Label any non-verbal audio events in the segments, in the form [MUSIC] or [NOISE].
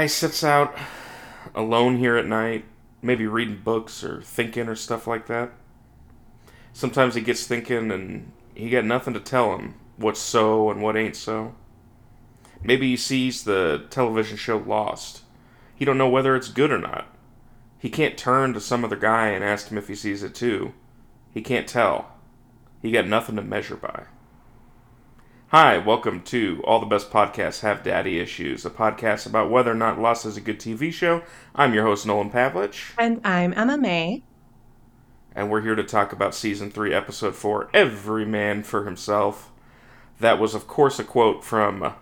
guy sits out alone here at night, maybe reading books or thinking or stuff like that. Sometimes he gets thinking and he got nothing to tell him what's so and what ain't so. Maybe he sees the television show Lost. He don't know whether it's good or not. He can't turn to some other guy and ask him if he sees it too. He can't tell. He got nothing to measure by. Hi, welcome to All the Best Podcasts Have Daddy Issues, a podcast about whether or not Lost is a good TV show. I'm your host, Nolan Pavlich. And I'm Emma May. And we're here to talk about Season 3, Episode 4, Every Man for Himself. That was, of course, a quote from uh,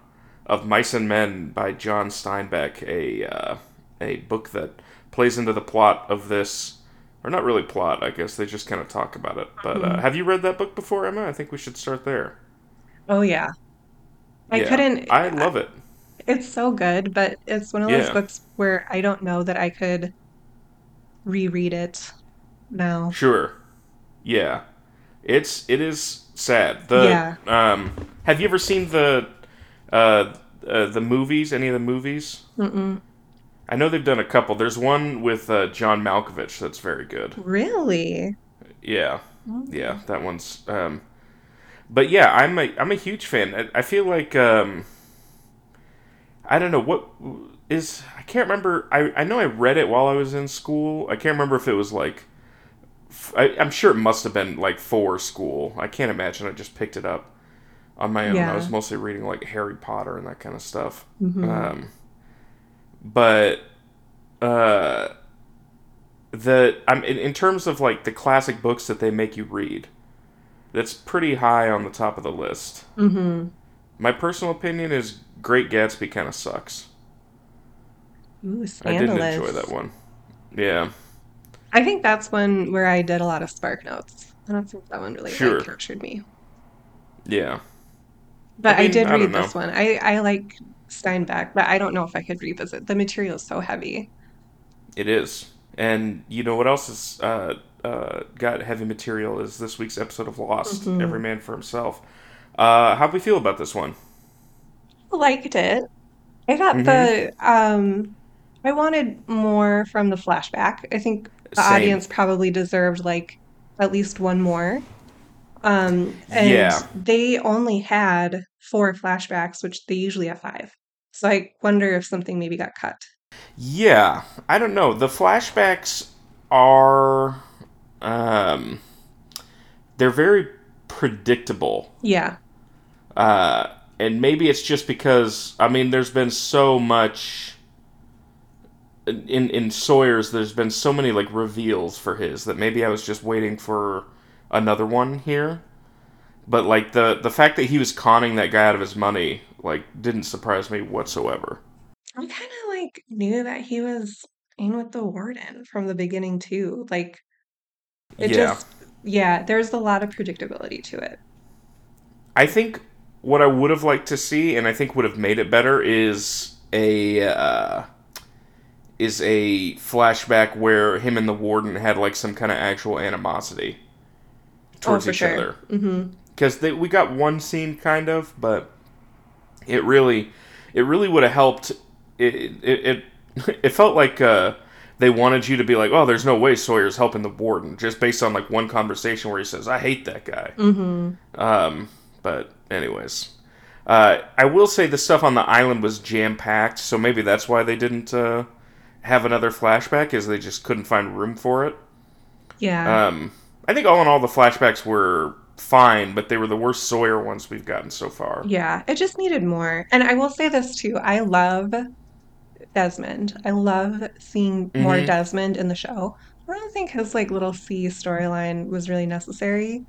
Of Mice and Men by John Steinbeck, a, uh, a book that plays into the plot of this. Or not really plot, I guess. They just kind of talk about it. But uh, have you read that book before, Emma? I think we should start there. Oh yeah. I Yeah, couldn't I love it. it's so good, but it's one of those Yeah. books where I don't know that I could reread it now. Sure. Yeah. It's it is sad. The Yeah. um have you ever seen the uh, uh the movies, any of the movies? Mm-mm. I know they've done a couple. There's one with uh, John Malkovich that's very good. Really? Yeah. Yeah, that one's um but yeah, I'm a I'm a huge fan. I, I feel like um I don't know what is I can't remember. I I know I read it while I was in school. I can't remember if it was like I, am sure it must have been like for school. I can't imagine I just picked it up on my own. I was mostly reading like Harry Potter and that kind of stuff. Mhm. Um, but uh, the I'm in, in terms of like the classic books that they make you read, that's pretty high on the top of the list. Mm-hmm. My personal opinion is Great Gatsby kind of sucks. Ooh, I didn't enjoy that one. Yeah, I think that's one where I did a lot of spark notes. I don't think that one really like, captured me. yeah. But I, mean, did I read this one. I, I like Steinbeck, but I don't know if I could revisit. The material is so heavy. It is. And you know what else is uh, uh, got heavy material is this week's episode of Lost. Mhm. Every man for himself. Uh, how do we feel about this one? liked it. I thought Mhm. the um I wanted more from the flashback. I think the Same. audience probably deserved like at least one more. Um and Yeah. they only had four flashbacks, which they usually have five. So I wonder if something maybe got cut. Yeah, I don't know. The flashbacks are um they're very predictable. Yeah. Uh and maybe it's just because I mean there's been so much in in Sawyer's there's been so many like reveals for his that maybe I was just waiting for another one here. But like the the fact that he was conning that guy out of his money like didn't surprise me whatsoever. I kind of like knew that he was in with the warden from the beginning too. Like it yeah. just yeah, there's a lot of predictability to it. I think what I would have liked to see, and I think would have made it better, is a uh, is a flashback where him and the warden had like some kind of actual animosity towards oh, each sure. other. Mm-hmm. Because we got one scene kind of, but it really it really would have helped. It it it, [LAUGHS] it felt like. Uh, they wanted you to be like, oh, there's no way Sawyer's helping the warden, just based on like one conversation where he says, I hate that guy. Mm-hmm. Um, but anyways, uh, I will say the stuff on the island was jam packed, so maybe that's why they didn't uh, have another flashback, is they just couldn't find room for it. Yeah. Um, I think all in all, the flashbacks were fine, but they were the worst Sawyer ones we've gotten so far. Yeah, it just needed more. And I will say this too. I love Desmond. I love seeing more Mhm. Desmond in the show. I don't think his like little C storyline was really necessary.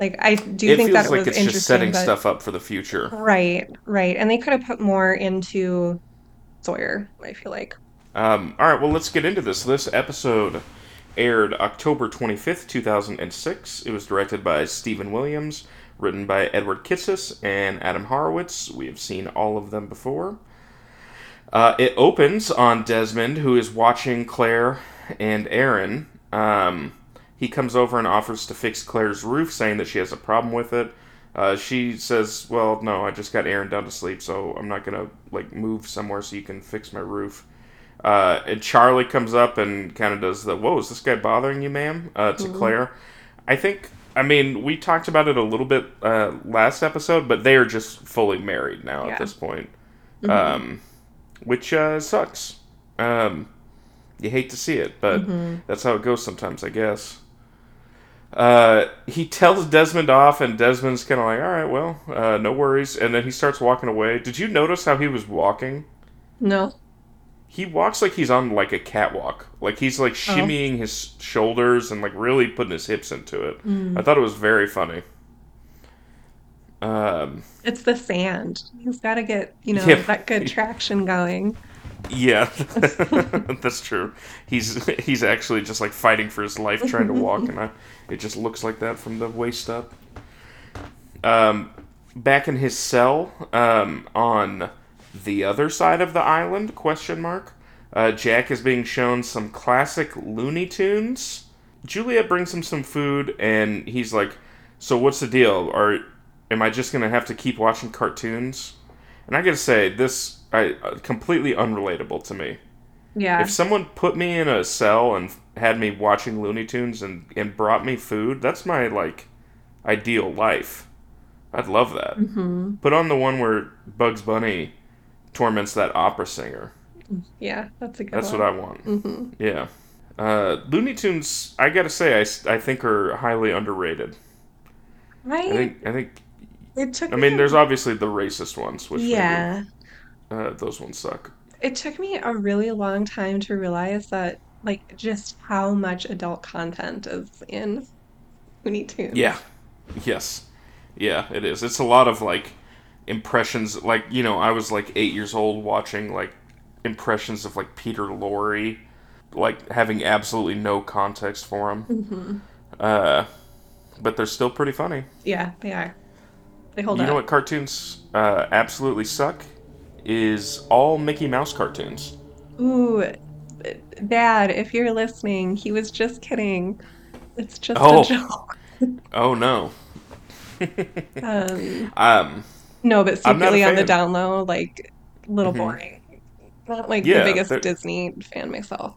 Like I do it think that it like was it's interesting, just setting but stuff up for the future. right, right. And they could have put more into Sawyer, I feel like. Um, all right, well, let's get into this. This episode aired October 25th, 2006. It was directed by Stephen Williams, written by Edward Kitsis and Adam Horowitz. We have seen all of them before. Uh, it opens on Desmond, who is watching Claire and Aaron. Um, he comes over and offers to fix Claire's roof, saying that she has a problem with it. Uh, she says, "Well, no, I just got Aaron down to sleep, so I'm not gonna like move somewhere so you can fix my roof." Uh, and Charlie comes up and kind of does the, "Whoa, is this guy bothering you, ma'am?" Uh, to Claire. I think. I mean, we talked about it a little bit uh, last episode, but they are just fully married now Yeah. at this point, um, which uh, sucks. Um, you hate to see it, but that's how it goes sometimes, I guess. Uh, he tells Desmond off, and Desmond's kind of like, "All right, well, uh, no worries." And then he starts walking away. Did you notice how he was walking? No. He walks like he's on like a catwalk, like he's like shimmying his shoulders and like really putting his hips into it. I thought it was very funny. Um, It's the sand. He's got to get, you know, Yeah. that good traction going. yeah, [LAUGHS] that's true. He's he's actually just like fighting for his life trying to walk, and I, it just looks like that from the waist up. Um, back in his cell, um, on the other side of the island? Question mark. Uh, Jack is being shown some classic Looney Tunes. Juliet brings him some food, and he's like, "So what's the deal? Are am I just gonna have to keep watching cartoons?" And I gotta say, this I uh, completely unrelatable to me. Yeah. If someone put me in a cell and had me watching Looney Tunes and, and brought me food, that's my like ideal life. I'd love that. hmm Put on the one where Bugs Bunny torments that opera singer. Yeah, that's a good That's one. what I want. hmm Yeah. Uh, Looney Tunes, I gotta say, I, I think are highly underrated. Right? I think I think it took I mean, me- there's obviously the racist ones, which maybe, Yeah. uh, those ones suck. It took me a really long time to realize that, like, just how much adult content is in Looney Tunes. Yeah. Yes. Yeah, it is. It's a lot of like impressions. Like you know, I was like eight years old watching like impressions of like Peter Lorre, like having absolutely no context for him. hmm Uh, but they're still pretty funny. Yeah, they are. They hold you up. know what cartoons uh, absolutely suck? Is all Mickey Mouse cartoons. Ooh, Dad, if you're listening, he was just kidding. It's just Oh. a joke. [LAUGHS] Oh no. Um, [LAUGHS] um. no, but I'm not a secretly on the down low, like, a little Mhm. boring. Not like Yeah, the biggest they're- Disney fan myself.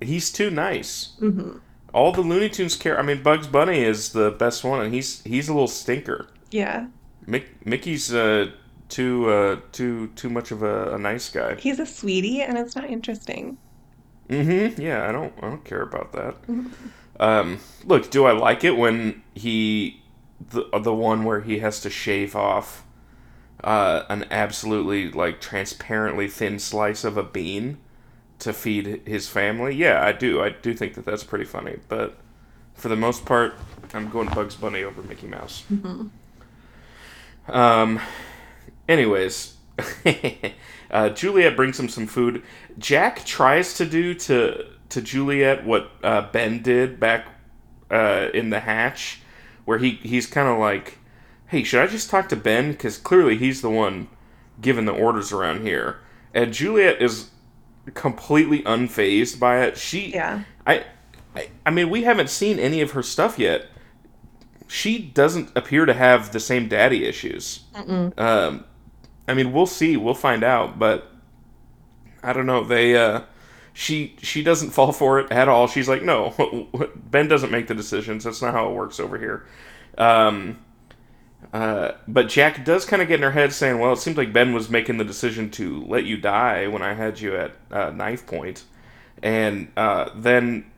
He's too nice. hmm All the Looney Tunes care. I mean, Bugs Bunny is the best one, and he's he's a little stinker. Yeah, Mick, Mickey's uh, too uh, too too much of a, a nice guy. he's a sweetie, and it's not interesting. Mm-hmm. Yeah, I don't I don't care about that. Mhm. Um, look, do I like it when he the the one where he has to shave off uh, an absolutely like transparently thin slice of a bean to feed his family? Yeah, I do. I do think that that's pretty funny, but for the most part, I'm going Bugs Bunny over Mickey Mouse. Mhm. Um. Anyways, [LAUGHS] uh, Juliet brings him some food. Jack tries to do to to Juliet what uh, Ben did back uh, in the hatch, where he he's kind of like, "Hey, should I just talk to Ben? Because clearly he's the one giving the orders around here." And Juliet is completely unfazed by it. She Yeah. I, I I mean, we haven't seen any of her stuff yet. She doesn't appear to have the same daddy issues. Um, I mean, we'll see. We'll find out. But I don't know. They uh, she she doesn't fall for it at all. She's like, no, [LAUGHS] Ben doesn't make the decisions. That's not how it works over here. Um, uh, but Jack does kind of get in her head, saying, "Well, it seems like Ben was making the decision to let you die when I had you at uh, knife point." And uh, then,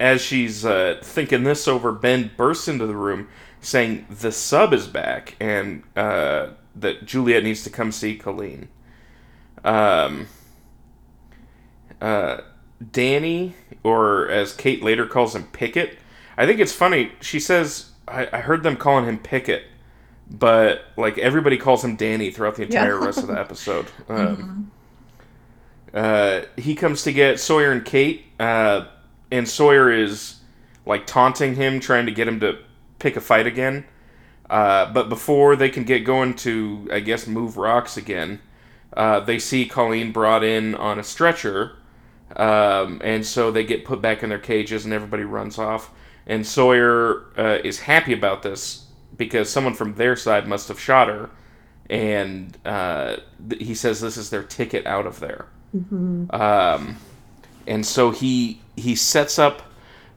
as she's uh, thinking this over, Ben bursts into the room, saying the sub is back and uh, that Juliet needs to come see Colleen. Um, uh, Danny, or as Kate later calls him, Pickett. I think it's funny. She says, I, I heard them calling him Pickett, but like everybody calls him Danny throughout the Yeah. entire rest of the episode. [LAUGHS] Um, Mhm. uh, he comes to get Sawyer and Kate, uh, and Sawyer is like taunting him, trying to get him to pick a fight again. Uh, but before they can get going to, I guess, move rocks again, uh, they see Colleen brought in on a stretcher, um, and so they get put back in their cages, and everybody runs off. And Sawyer uh, is happy about this because someone from their side must have shot her, and uh, th- he says this is their ticket out of there. Um, and so he he sets up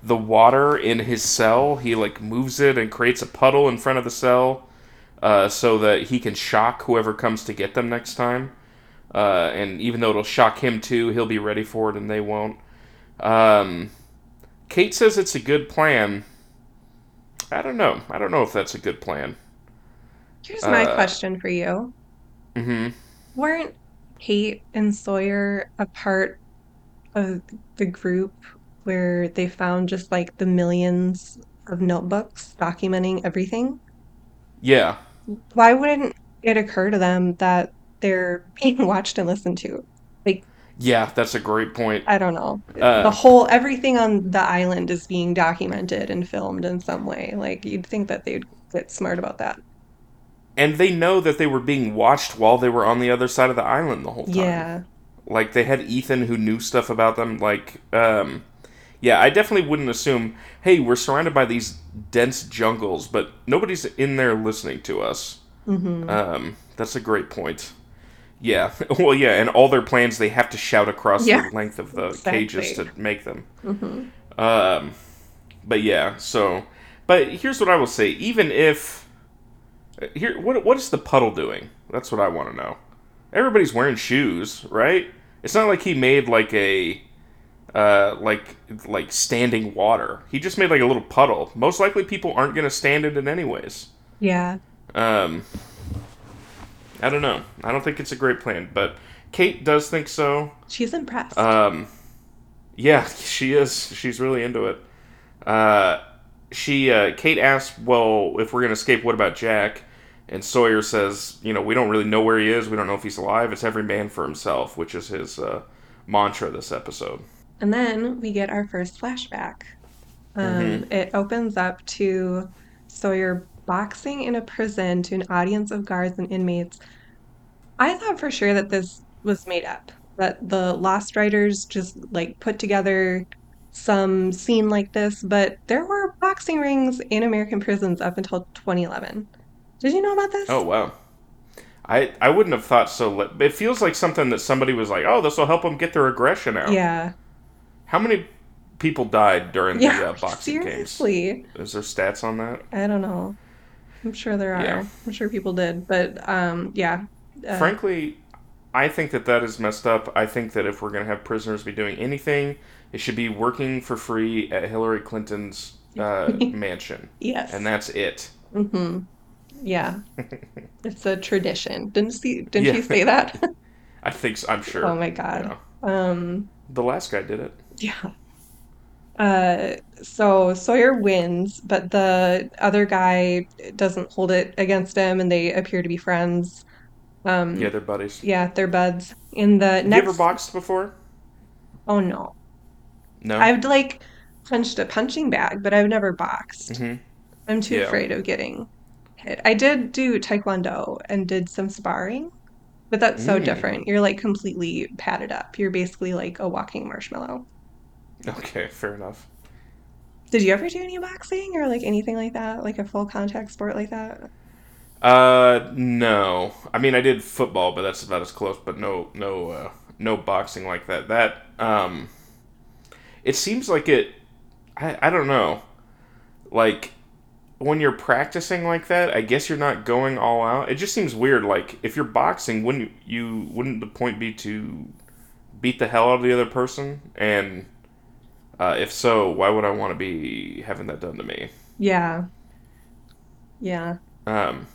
the water in his cell. He like moves it and creates a puddle in front of the cell, uh, so that he can shock whoever comes to get them next time. Uh, and even though it'll shock him too, he'll be ready for it, and they won't. Um, Kate says it's a good plan. I don't know. I don't know if that's a good plan. Here's my Uh, question for you. hmm Weren't Kate and Sawyer a part of the group where they found just like the millions of notebooks documenting everything? Yeah. Why wouldn't it occur to them that they're [LAUGHS] being watched and listened to? Like, Yeah, that's a great point. I don't know. The Uh, whole, everything on the island is being documented and filmed in some way. Like, you'd think that they'd get smart about that. and they know that they were being watched while they were on the other side of the island the whole time. Yeah. Like they had Ethan who knew stuff about them. Like, um, yeah, I definitely wouldn't assume. Hey, we're surrounded by these dense jungles, but nobody's in there listening to us. hmm Um, that's a great point. Yeah, [LAUGHS] well, yeah, and all their plans they have to shout across Yeah, the length of the cages to make them. hmm Um, but yeah, so, but here's what I will say: even if here, what what is the puddle doing? That's what I want to know. Everybody's wearing shoes, right? It's not like he made like a uh, like like standing water. He just made like a little puddle. Most likely, people aren't gonna stand in it anyways. Yeah. Um, I don't know. I don't think it's a great plan, but Kate does think so. She's impressed. Um, yeah, [LAUGHS] she is. She's really into it. Uh, she uh, Kate asks, "Well, if we're gonna escape, what about Jack?" And Sawyer says, "You know, we don't really know where he is. We don't know if he's alive. It's every man for himself," which is his uh, mantra this episode. And then we get our first flashback. Um, Mhm. it opens up to Sawyer boxing in a prison to an audience of guards and inmates. I thought for sure that this was made up, that the Lost writers just like put together some scene like this, but there were boxing rings in American prisons up until 2011. Did you know about this? Oh wow. I, I wouldn't have thought so. li- It feels like something that somebody was like, "Oh, this will help them get their aggression out." Yeah. How many people died during the uh, boxing games? seriously. Is there stats on that? I don't know. I'm sure there are. Yeah. I'm sure people did, but um, yeah. Uh, Frankly, I think that that is messed up. I think that if we're going to have prisoners be doing anything, it should be working for free at Hillary Clinton's uh, [LAUGHS] mansion. yes. And that's it. hmm Yeah. [LAUGHS] It's a tradition. Didn't see didn't Yeah. she say that? [LAUGHS] I think so, I'm sure. Oh my God. Um, The last guy did it. yeah. Uh, so Sawyer wins, but the other guy doesn't hold it against him, and they appear to be friends. Um, Yeah, they're buddies. yeah, they're buds. In the Have you ever boxed before? oh no, No. I've like punched a punching bag, but I've never boxed. hmm I'm too Yeah. afraid of getting. I did do taekwondo and did some sparring, but that's so Mm. different. You're like completely padded up. You're basically like a walking marshmallow. Okay, fair enough. Did you ever do any boxing or like anything like that? Like a full contact sport like that? Uh, no. I mean, I did football, but that's about as close. But no, no, uh, no boxing like that. That um, it seems like it. I I don't know. Like when you're practicing like that, I guess you're not going all out. It just seems weird. Like if you're boxing, wouldn't you? Wouldn't the point be to beat the hell out of the other person? And uh, if so, why would I want to be having that done to me? Yeah. Yeah. Um,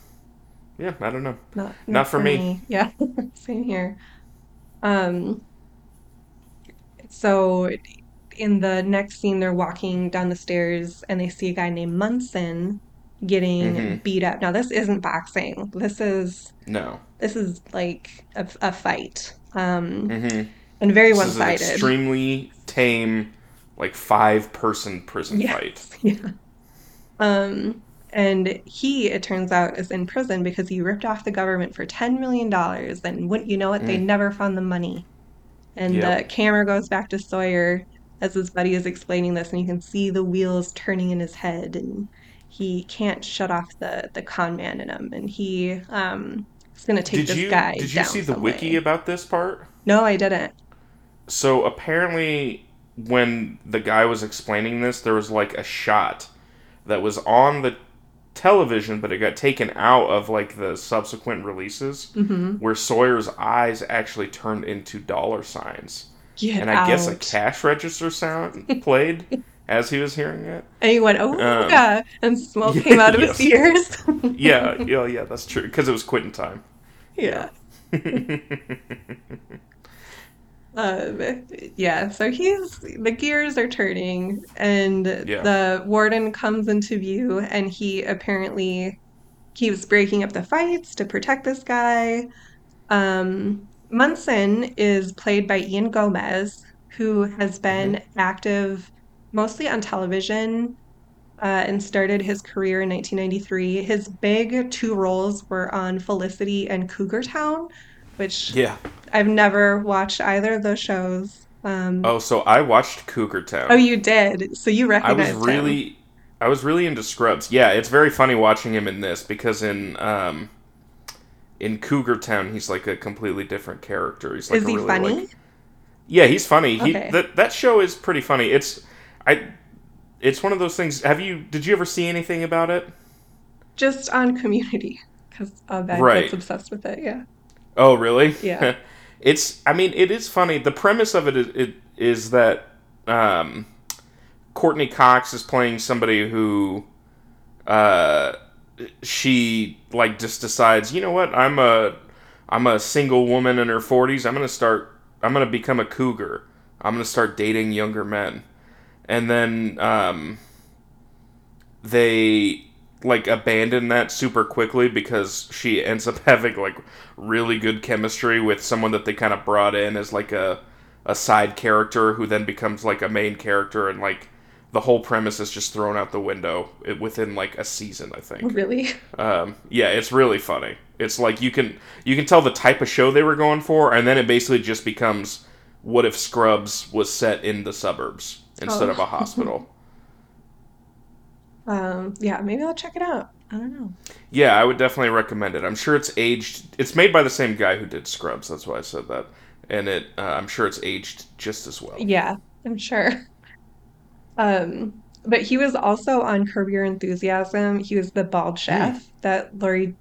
yeah, I don't know. Not Not for me. Yeah. [LAUGHS] Same here. Um, so in the next scene, they're walking down the stairs and they see a guy named Munson getting Mhm. beat up. Now, this isn't boxing. This is No. this is like a, a fight. Um, Mm-hmm. and very This is one-sided. extremely tame, like five person prison Yeah. fight. [LAUGHS] Yeah. Um, and he, it turns out, is in prison because he ripped off the government for $10 million. And wouldn't you know it, they Mm. never found the money. And Yep. the camera goes back to Sawyer as his buddy is explaining this, and you can see the wheels turning in his head. And he can't shut off the the con man in him, and he um is gonna take Did this you guy did you see the wiki about this part? No, I didn't. So apparently, when the guy was explaining this, there was like a shot that was on the television, but it got taken out of like the subsequent releases, hmm where Sawyer's eyes actually turned into dollar signs, Get and I guess a cash register sound [LAUGHS] played as he was hearing it. And he went, oh Um, yeah, and smoke yeah, [LAUGHS] came out of his ears. [LAUGHS] Yeah, yeah, yeah, that's true because it was quitting time. yeah. Um, yeah, so he's the gears are turning, and Yeah. the warden comes into view, and he apparently keeps breaking up the fights to protect this guy. Um, Munson is played by Ian Gomez, who has been active mostly on television uh, and started his career in 1993. His big two roles were on Felicity and Cougar Town, which yeah. I've never watched either of those shows. Um, Oh, so I watched Cougar Town. oh, you did, so you recognized. I was recognized him. really, I was really into Scrubs. Yeah, it's very funny watching him in this because in um, in Cougar Town he's like a completely different character. He's like Is he really, funny? like- yeah, he's funny. He that that show is pretty funny. It's I, it's one of those things. Have you? Did you ever see anything about it? Just on Community, because uh, Right. gets obsessed with it. Yeah. Oh, really? Yeah. [LAUGHS] it's. I mean, it is funny. The premise of it is, it is that um, Courteney Cox is playing somebody who, uh, she like just decides, you know what? I'm a, I'm a single woman in her forties. I'm gonna start. I'm gonna become a cougar. I'm gonna start dating younger men, and then um, they like abandon that super quickly because she ends up [LAUGHS] having like really good chemistry with someone that they kind of brought in as like a a side character who then becomes like a main character and like the whole premise is just thrown out the window within like a season i think Really? um, yeah it's really funny it's like you can you can tell the type of show they were going for and then it basically just becomes what if scrubs was set in the suburbs instead Oh. of a [LAUGHS] hospital Um, yeah, maybe I'll check it out. I don't know. Yeah, I would definitely recommend it. I'm sure it's aged. It's made by the same guy who did Scrubs. That's why I said that. And it, uh, I'm sure it's aged just as well. Yeah, I'm sure. [LAUGHS] Um, but he was also on Curb Your Enthusiasm. He was the bald chef that Larry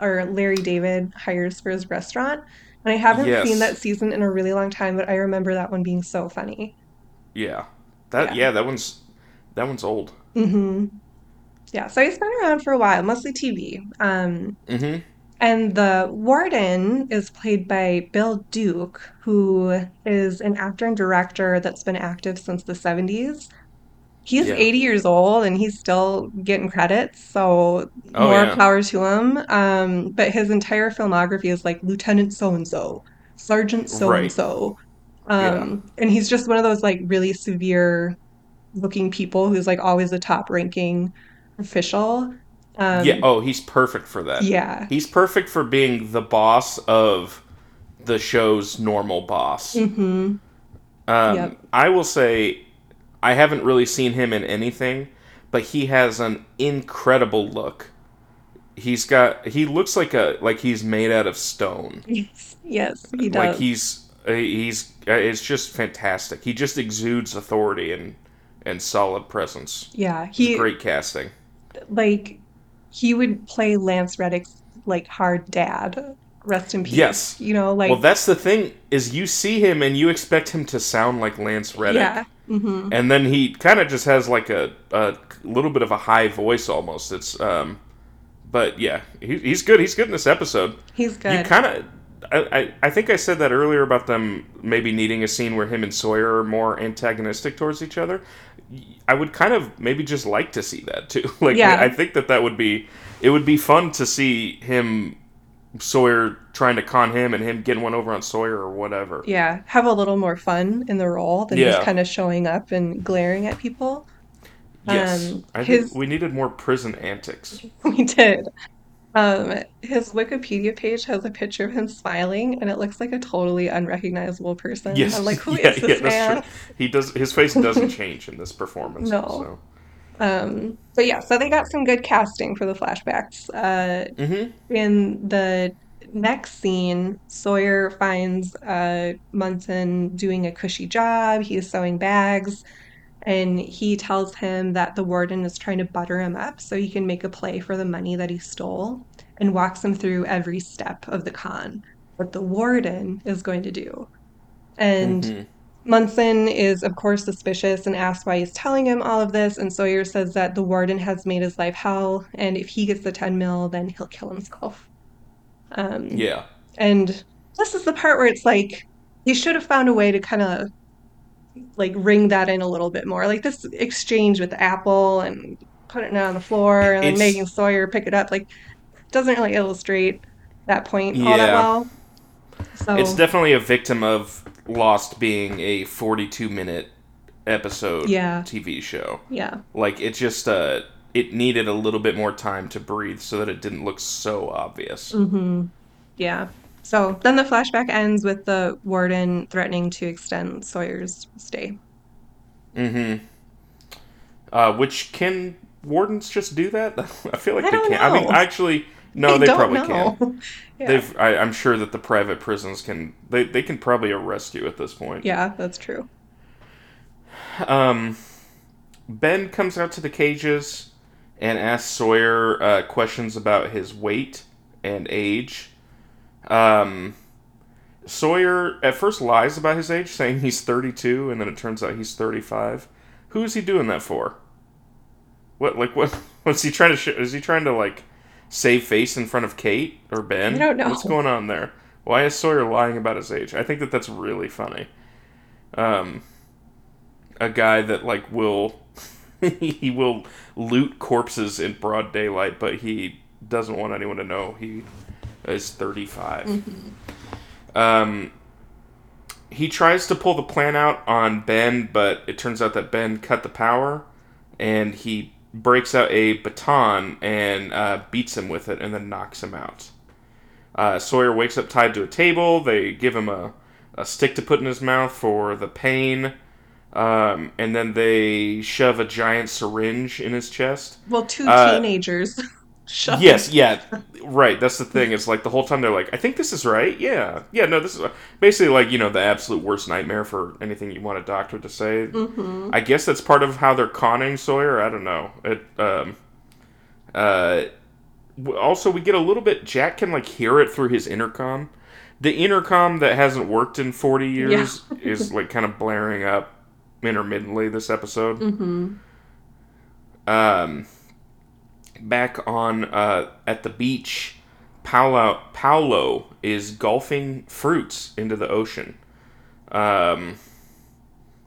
or Larry David hires for his restaurant. And I haven't Yes. seen that season in a really long time, but I remember that one being so funny. Yeah, that Yeah. yeah, that one's that one's old. hmm Yeah, so he's been around for a while, mostly TV. Um, Mm-hmm. and the warden is played by Bill Duke, who is an actor and director that's been active since the 70s. He's Yeah. 80 years old and he's still getting credits, so Oh, more yeah. power to him. Um, but his entire filmography is like Lieutenant so and so, Sergeant so and so. Um, and he's just one of those like really severe looking people who's like always a top ranking official. Um, yeah. Oh, he's perfect for that. yeah. He's perfect for being the boss of the show's normal boss. hmm Um, Yep. I will say, I haven't really seen him in anything, but he has an incredible look. He's got. He looks like a like he's made out of stone. Yes, [LAUGHS] yes, he Like does. he's uh, he's uh, it's just fantastic. He just exudes authority and and solid presence. Yeah, It's he great casting. like he would play Lance Reddick's like hard dad. Rest in peace. Yes. You know, like well, that's the thing is you see him and you expect him to sound like Lance Reddick. yeah. Hmm and then he kind of just has like a, a little bit of a high voice almost it's um but yeah he, he's good he's good in this episode He's good. you kind of I, I, I think I said that earlier about them maybe needing a scene where him and Sawyer are more antagonistic towards each other. I would kind of maybe just like to see that too. [LAUGHS] Like Yeah. I think that that would be it would be fun to see him Sawyer trying to con him and him getting one over on Sawyer or whatever. Yeah, have a little more fun in the role than Yeah. just kind of showing up and glaring at people. Yes, Um, I his- think we needed more prison antics. [LAUGHS] We did. Um, his Wikipedia page has a picture of him smiling, and it looks like a totally unrecognizable person. Yes, I'm like, who [LAUGHS] is yeah, this yeah, man? He does. His face doesn't [LAUGHS] change in this performance. No. So. Um, but yeah, so they got some good casting for the flashbacks. Uh, Mm-hmm. in the next scene, Sawyer finds uh, Munson doing a cushy job. He's sewing bags, and he tells him that the warden is trying to butter him up so he can make a play for the money that he stole, and walks him through every step of the con, what the warden is going to do. And Mm-hmm. Munson is, of course, suspicious and asks why he's telling him all of this. And Sawyer says that the warden has made his life hell, and if he gets the 10 mil, then he'll kill himself. Um, Yeah. and this is the part where it's like he should have found a way to kind of like ring that in a little bit more. Like this exchange with Apple and putting it on the floor and then making Sawyer pick it up, like doesn't really illustrate that point all that yeah. well. It's definitely a victim of Lost being a 42 minute episode yeah, TV show. yeah. Like it just uh it needed a little bit more time to breathe so that it didn't look so obvious. hmm Yeah. So then the flashback ends with the warden threatening to extend Sawyer's stay. Mm-hmm. Uh, which can wardens just do that? [LAUGHS] I feel like I they can't. I mean, actually, no, I they probably can. know. [LAUGHS] Yeah. They've. I, I'm sure that the private prisons can. They they can probably arrest you at this point. Yeah, that's true. Um, Ben comes out to the cages and asks Sawyer uh, questions about his weight and age. Um, Sawyer at first lies about his age, saying he's 32, and then it turns out he's 35. Who is he doing that for? What like what? [LAUGHS] What's he trying to? Sh- is he trying to like save face in front of Kate or Ben? I don't know. What's going on there? Why is Sawyer lying about his age? I think that that's really funny. Um, a guy that like will [LAUGHS] he will loot corpses in broad daylight, but he doesn't want anyone to know he is 35. Mhm. Um, he tries to pull the plan out on Ben, but it turns out that Ben cut the power, and he breaks out a baton and uh, beats him with it, and then knocks him out. Uh, Sawyer wakes up tied to a table. They give him a, a stick to put in his mouth for the pain, um, and then they shove a giant syringe in his chest. Well, two Uh, teenagers [LAUGHS] shoved. Yes, yeah, right. That's the thing. It's like the whole time they're like, I think this is right. Yeah, yeah. No, this is basically like you know the absolute worst nightmare for anything you want a doctor to say. hmm I guess that's part of how they're conning Sawyer. I don't know. It. Um, uh, also, we get a little bit. Jack can like hear it through his intercom. The intercom that hasn't worked in forty years [LAUGHS] is like kind of blaring up intermittently this episode. hmm Um, back on uh, at the beach, Paulo Paulo is golfing fruits into the ocean. Um,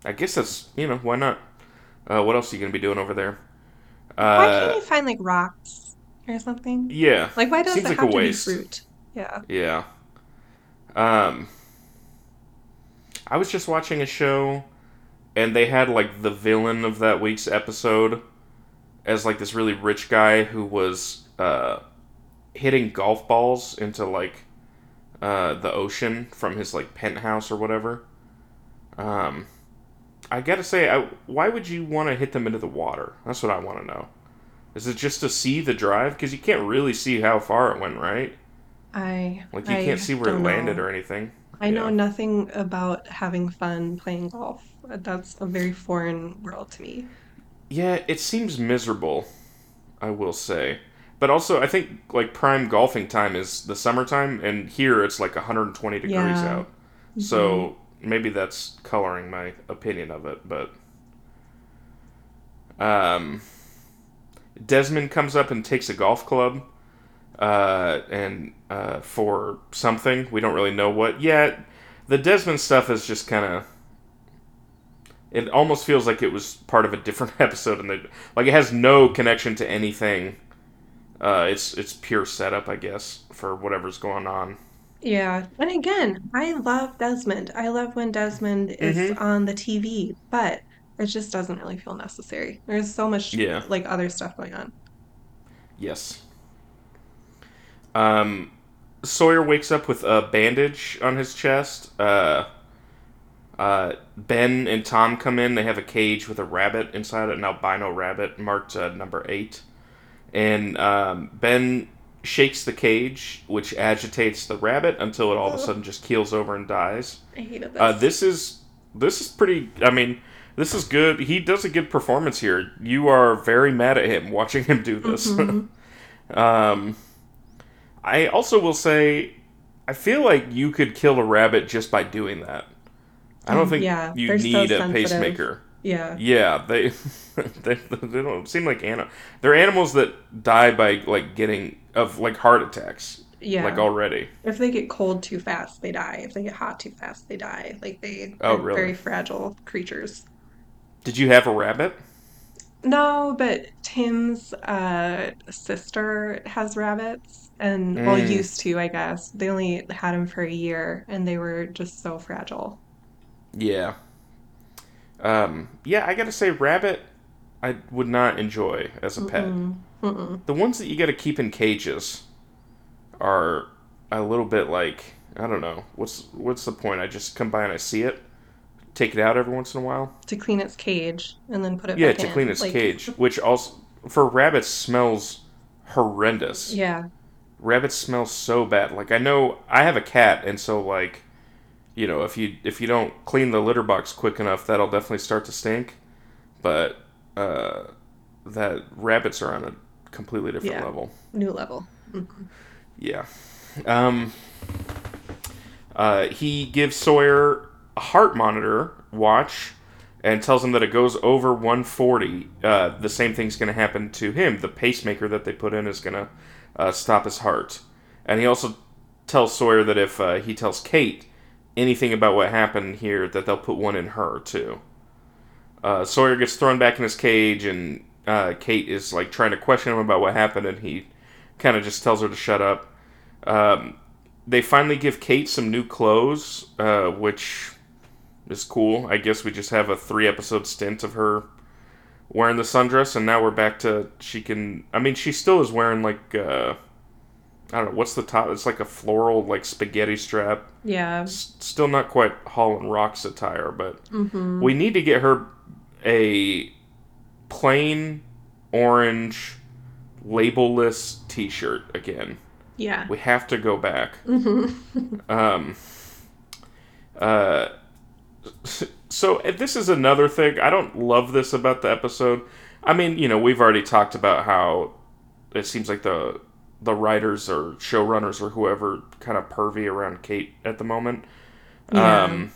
I guess that's you know why not? Uh, what else are you gonna be doing over there? Why can't Uh, you find like rocks or something? yeah, Like, why does seems it like a have to be fruit? Yeah. Yeah. Um, I was just watching a show, and they had like the villain of that week's episode as like this really rich guy who was uh, hitting golf balls into like uh, the ocean from his like penthouse or whatever. Um, I gotta say, I, why would you want to hit them into the water? That's what I want to know. Is it just to see the drive? Because you can't really see how far it went, right? I Like you I can't see where it landed know. or anything. I know nothing about having fun playing golf. That's a very foreign world to me. Yeah, it seems miserable, I will say. But also, I think like prime golfing time is the summertime, and here it's like 120 degrees Yeah. out. hmm So maybe that's coloring my opinion of it. But um, Desmond comes up and takes a golf club, uh, and uh, for something we don't really know what yet. The Desmond stuff is just kind of. It almost feels like it was part of a different [LAUGHS] episode, and that like it has no connection to anything. Uh, it's it's pure setup, I guess, for whatever's going on. Yeah. And again, I love Desmond. I love when Desmond is Mm-hmm. on the TV, but it just doesn't really feel necessary. There's so much Yeah. like other stuff going on. Yes. Um, Sawyer wakes up with a bandage on his chest. Uh, Uh, ben and Tom come in. They have a cage with a rabbit inside it, an albino rabbit marked uh, number eight. And um, Ben shakes the cage, which agitates the rabbit until it all of a sudden just keels over and dies. I hated this. Uh, this is this is pretty. I mean, this is good. He does a good performance here. You are very mad at him watching him do this. [LAUGHS] um, I also will say, I feel like you could kill a rabbit just by doing that. I don't Mm, think yeah, you they're so need a pacemaker. yeah. Yeah, they, [LAUGHS] they they don't seem like animal. They're animals that die by like getting of like heart attacks. Yeah. Like already. If they get cold too fast, they die. If they get hot too fast, they die. Like they Oh, are really? very fragile creatures. Did you have a rabbit? No, but Tim's uh, sister has rabbits, and well, Mm. used to, I guess. They only had them for a year, and they were just so fragile. Yeah. Um, yeah, I gotta say, rabbit, I would not enjoy as a pet. Mm, mm-mm. The ones that you gotta keep in cages are a little bit like I don't know. What's what's the point? I just come by and I see it, take it out every once in a while. To clean its cage and then put it Yeah, back to in. clean its Like, cage, [LAUGHS] which also for rabbits smells horrendous. Yeah. rabbits smell so bad. Like I know I have a cat, and so like, you know, if you if you don't clean the litter box quick enough, that'll definitely start to stink. But uh, that rabbits are on a completely different Yeah. level. New level. Yeah. Um. Uh, he gives Sawyer a heart monitor watch and tells him that it goes over 140. Uh, the same thing's going to happen to him. The pacemaker that they put in is going to uh, stop his heart. And he also tells Sawyer that if uh, he tells Kate anything about what happened here, that they'll put one in her too. Uh, Sawyer gets thrown back in his cage, and uh, Kate is like trying to question him about what happened, and he kind of just tells her to shut up. Um, they finally give Kate some new clothes, uh, which is cool. I guess we just have a three episode stint of her wearing the sundress, and now we're back to she can. I mean, she still is wearing like uh, I don't know what's the top. It's like a floral like spaghetti strap. Yeah. S- still not quite Holland Rocks attire, but hmm we need to get her a plain orange labelless T-shirt again. Yeah. We have to go back. hmm [LAUGHS] Um, uh, so this is another thing. I don't love this about the episode. I mean, you know, we've already talked about how it seems like the the writers or showrunners or whoever kind of pervy around Kate at the moment. Yeah. Um,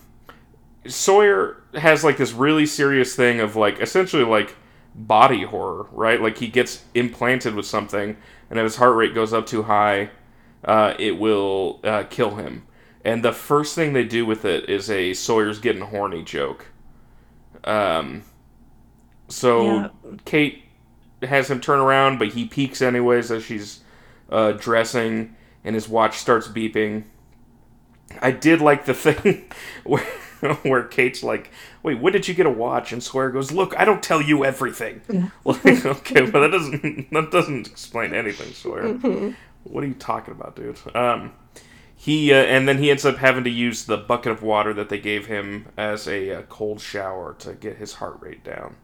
Sawyer has like this really serious thing of like essentially like body horror, right? Like he gets implanted with something, and if his heart rate goes up too high, uh, it will uh, kill him. And the first thing they do with it is a Sawyer's getting horny joke. Um, so Yeah. Kate has him turn around, but he peeks anyways as she's uh, dressing, and his watch starts beeping. I did like the [LAUGHS] thing where where Kate's like, "Wait, when did you get a watch?" And Sawyer goes, "Look, I don't tell you everything." Yeah. [LAUGHS] Like, okay, but that doesn't that doesn't explain anything, Sawyer. Mhm. What are you talking about, dude? Um, he uh, and then he ends up having to use the bucket of water that they gave him as a uh, cold shower to get his heart rate down.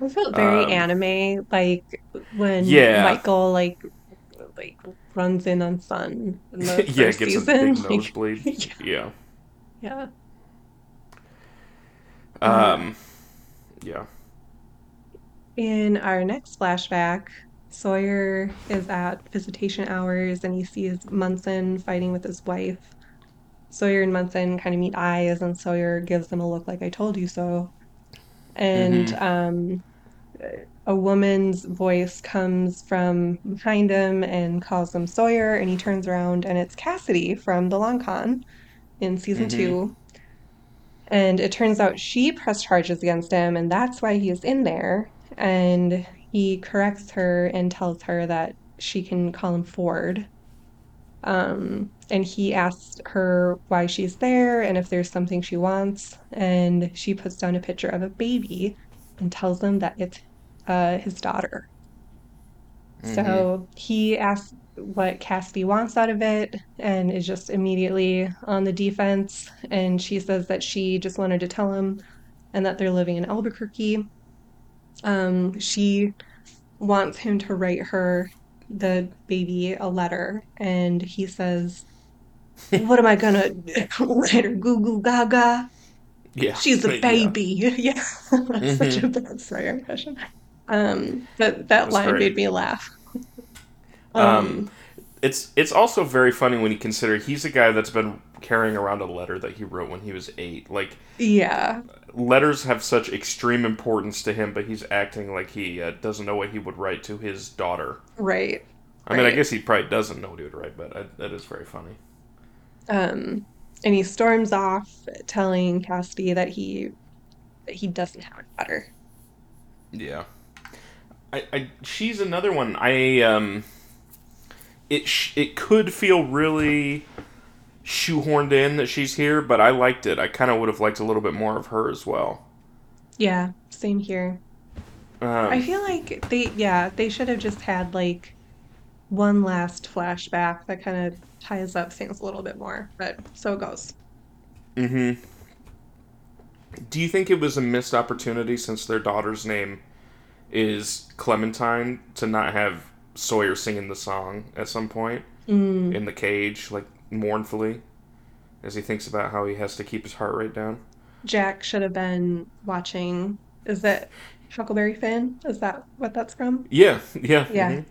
I felt very Um, anime, like when Yeah. Michael like like runs in on Sun in [LAUGHS] the yeah, first gets season. a big [LAUGHS] Like, nosebleed. [LAUGHS] yeah. yeah. Um, yeah. In our next flashback, Sawyer is at visitation hours and he sees Munson fighting with his wife. Sawyer and Munson kind of meet eyes, and Sawyer gives them a look like I told you so. And um, a woman's voice comes from behind him and calls him Sawyer, and he turns around and it's Cassidy from The Long Con in season Mhm. two. And it turns out she pressed charges against him, and that's why he is in there. And he corrects her and tells her that she can call him Ford. Um, and he asks her why she's there and if there's something she wants. And she puts down a picture of a baby and tells him that it's uh, his daughter. So he asks what Cassidy wants out of it and is just immediately on the defense. And she says that she just wanted to tell him and that they're living in Albuquerque. Um, she wants him to write her, the baby, a letter. And he says, What am I gonna [LAUGHS] write her? Goo goo gaga? Yeah. She's a [LAUGHS] baby. [LAUGHS] Yeah. That's such a Mhm. bad Sawyer impression. Um, that that line great. made me laugh. Um, it's it's also very funny when you consider he's a guy that's been carrying around a letter that he wrote when he was eight. Like yeah, letters have such extreme importance to him, but he's acting like he uh, doesn't know what he would write to his daughter. right. I mean, I guess he probably doesn't know what he would write, but I, that is very funny. Um, and he storms off, telling Cassidy that he that he doesn't have a daughter. Yeah. I, I she's another one. I um it sh- it could feel really shoehorned in that she's here, but I liked it. I kind of would have liked a little bit more of her as well. Yeah, same here. I Um, feel like they, yeah, they should have just had like one last flashback that kind of ties up things a little bit more, but so it goes. Mm-hmm. Do you think it was a missed opportunity since their daughter's name is Clementine to not have Sawyer singing the song at some point Mm, in the cage, like mournfully, as he thinks about how he has to keep his heart rate down? Jack should have been watching. Is that Huckleberry Finn? Is that what that's from? Yeah, yeah. Yeah. mhm.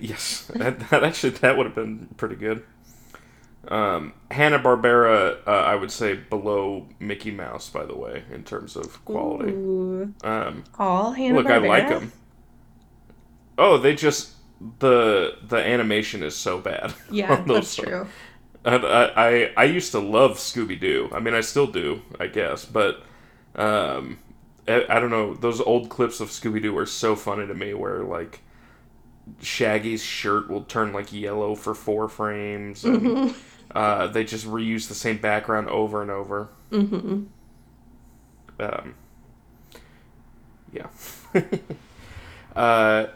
Yes, [LAUGHS] that, that actually that would have been pretty good. Um, Hanna Barbera, uh, I would say below Mickey Mouse, by the way, in terms of quality. Ooh, Um, all Hanna Barbera. look, I like them. Oh, they just the the animation is so bad. [LAUGHS] Yeah, that's true. And I, I I used to love Scooby Doo. I mean, I still do, I guess. But um, I, I don't know. Those old clips of Scooby Doo are so funny to me. Where like Shaggy's shirt will turn like yellow for four frames, and [LAUGHS] uh, they just reuse the same background over and over. hmm Um, yeah. [LAUGHS] uh,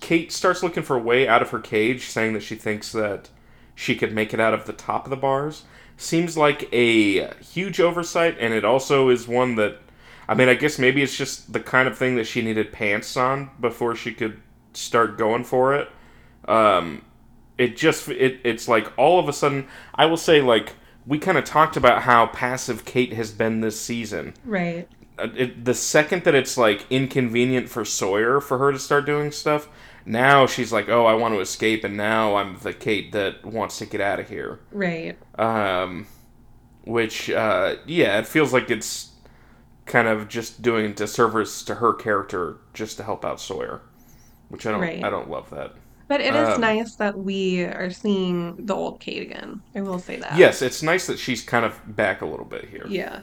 Kate starts looking for a way out of her cage, saying that she thinks that she could make it out of the top of the bars. Seems like a huge oversight, and it also is one that, I mean, I guess maybe it's just the kind of thing that she needed pants on before she could start going for it. Um, it just it, it's like all of a sudden i will say like we kind of talked about how passive kate has been this season Right. Uh, it, the second that it's like inconvenient for sawyer for her to start doing stuff now she's like oh i want to escape and now i'm the kate that wants to get out of here Right. um, which uh, yeah it feels like it's kind of just doing disservice to her character just to help out sawyer which i don't Right. i don't love that But it is Um, nice that we are seeing the old Kate again. I will say that. Yes, it's nice that she's kind of back a little bit here. Yeah.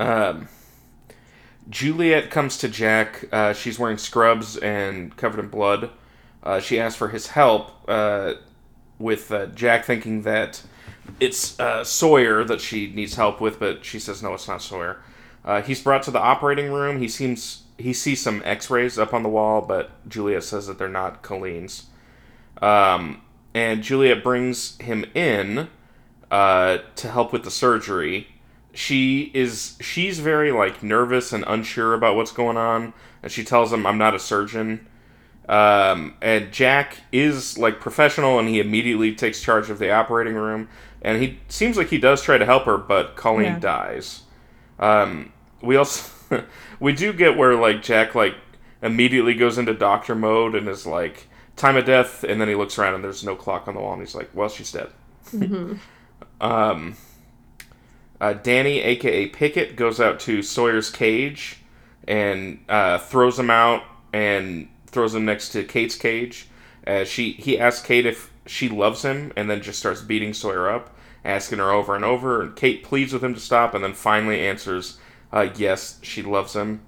Um, Juliet comes to Jack. Uh, she's wearing scrubs and covered in blood. Uh, she asks for his help, uh, with uh, Jack thinking that it's uh, Sawyer that she needs help with, but she says no, it's not Sawyer. Uh, he's brought to the operating room. He seems he sees some X-rays up on the wall, but Juliet says that they're not Colleen's. Um, and Juliet brings him in uh, to help with the surgery. She is she's very like nervous and unsure about what's going on, and she tells him, "I'm not a surgeon." Um, and Jack is like professional, and he immediately takes charge of the operating room. And he seems like he does try to help her, but Colleen Yeah. dies. Um, we also [LAUGHS] we do get where like Jack like immediately goes into doctor mode and is like time of death, and then he looks around and there's no clock on the wall, and he's like, "Well, she's dead." hmm [LAUGHS] Um, uh, Danny, aka Pickett, goes out to Sawyer's cage and uh, throws him out and throws him next to Kate's cage. Uh, she he asks Kate if she loves him, and then just starts beating Sawyer up, asking her over and over. And Kate pleads with him to stop, and then finally answers, uh, "Yes, she loves him."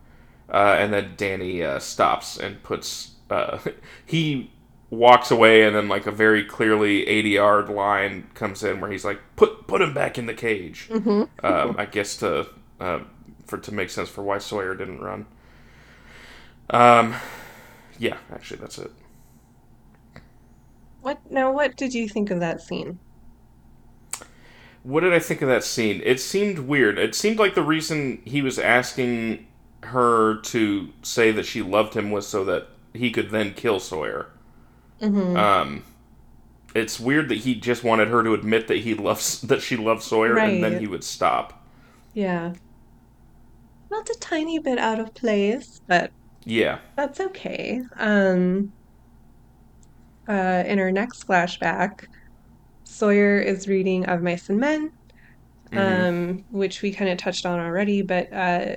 Uh, and then Danny uh, stops and puts uh, [LAUGHS] he walks away, and then like a very clearly ADR line comes in where he's like, "Put put him back in the cage." hmm um, I guess to uh, for to make sense for why Sawyer didn't run. Um, yeah, actually, that's it. What now? What did you think of that scene? What did I think of that scene? It seemed weird. It seemed like the reason he was asking her to say that she loved him was so that he could then kill Sawyer. Mm-hmm. Um, it's weird that he just wanted her to admit that he loves [LAUGHS] that she loves Sawyer, and then he would stop. Yeah. Not a tiny bit out of place, but Yeah. that's okay. Um, uh, in our next flashback, Sawyer is reading Of Mice and Men, hmm um, which we kind of touched on already, but uh,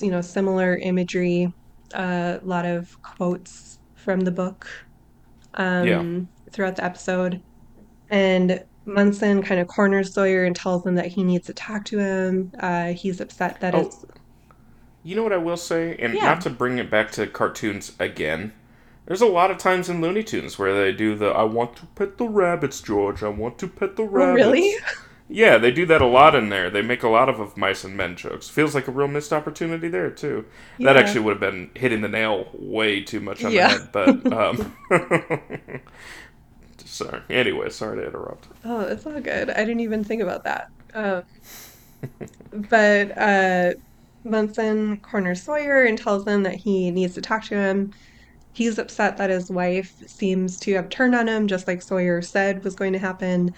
you know, similar imagery, a lot of quotes from the book Yeah. um, throughout the episode. And Munson kind of corners Sawyer and tells him that he needs to talk to him. Uh, he's upset that Oh, it's, you know what I will say, and not to bring it back to cartoons again. There's a lot of times in Looney Tunes where they do the "I want to pet the rabbits, George. I want to pet the Oh, really? Yeah, they do that a lot in there. They make a lot of, of mice and men jokes. Feels like a real missed opportunity there too. That actually would have been hitting the nail way too much on the head, but [LAUGHS] um, [LAUGHS] sorry. Anyway, sorry to interrupt. Oh, it's all good. I didn't even think about that. Um, [LAUGHS] but uh, Munson corners Sawyer and tells him that he needs to talk to him. He's upset that his wife seems to have turned on him, just like Sawyer said was going to happen,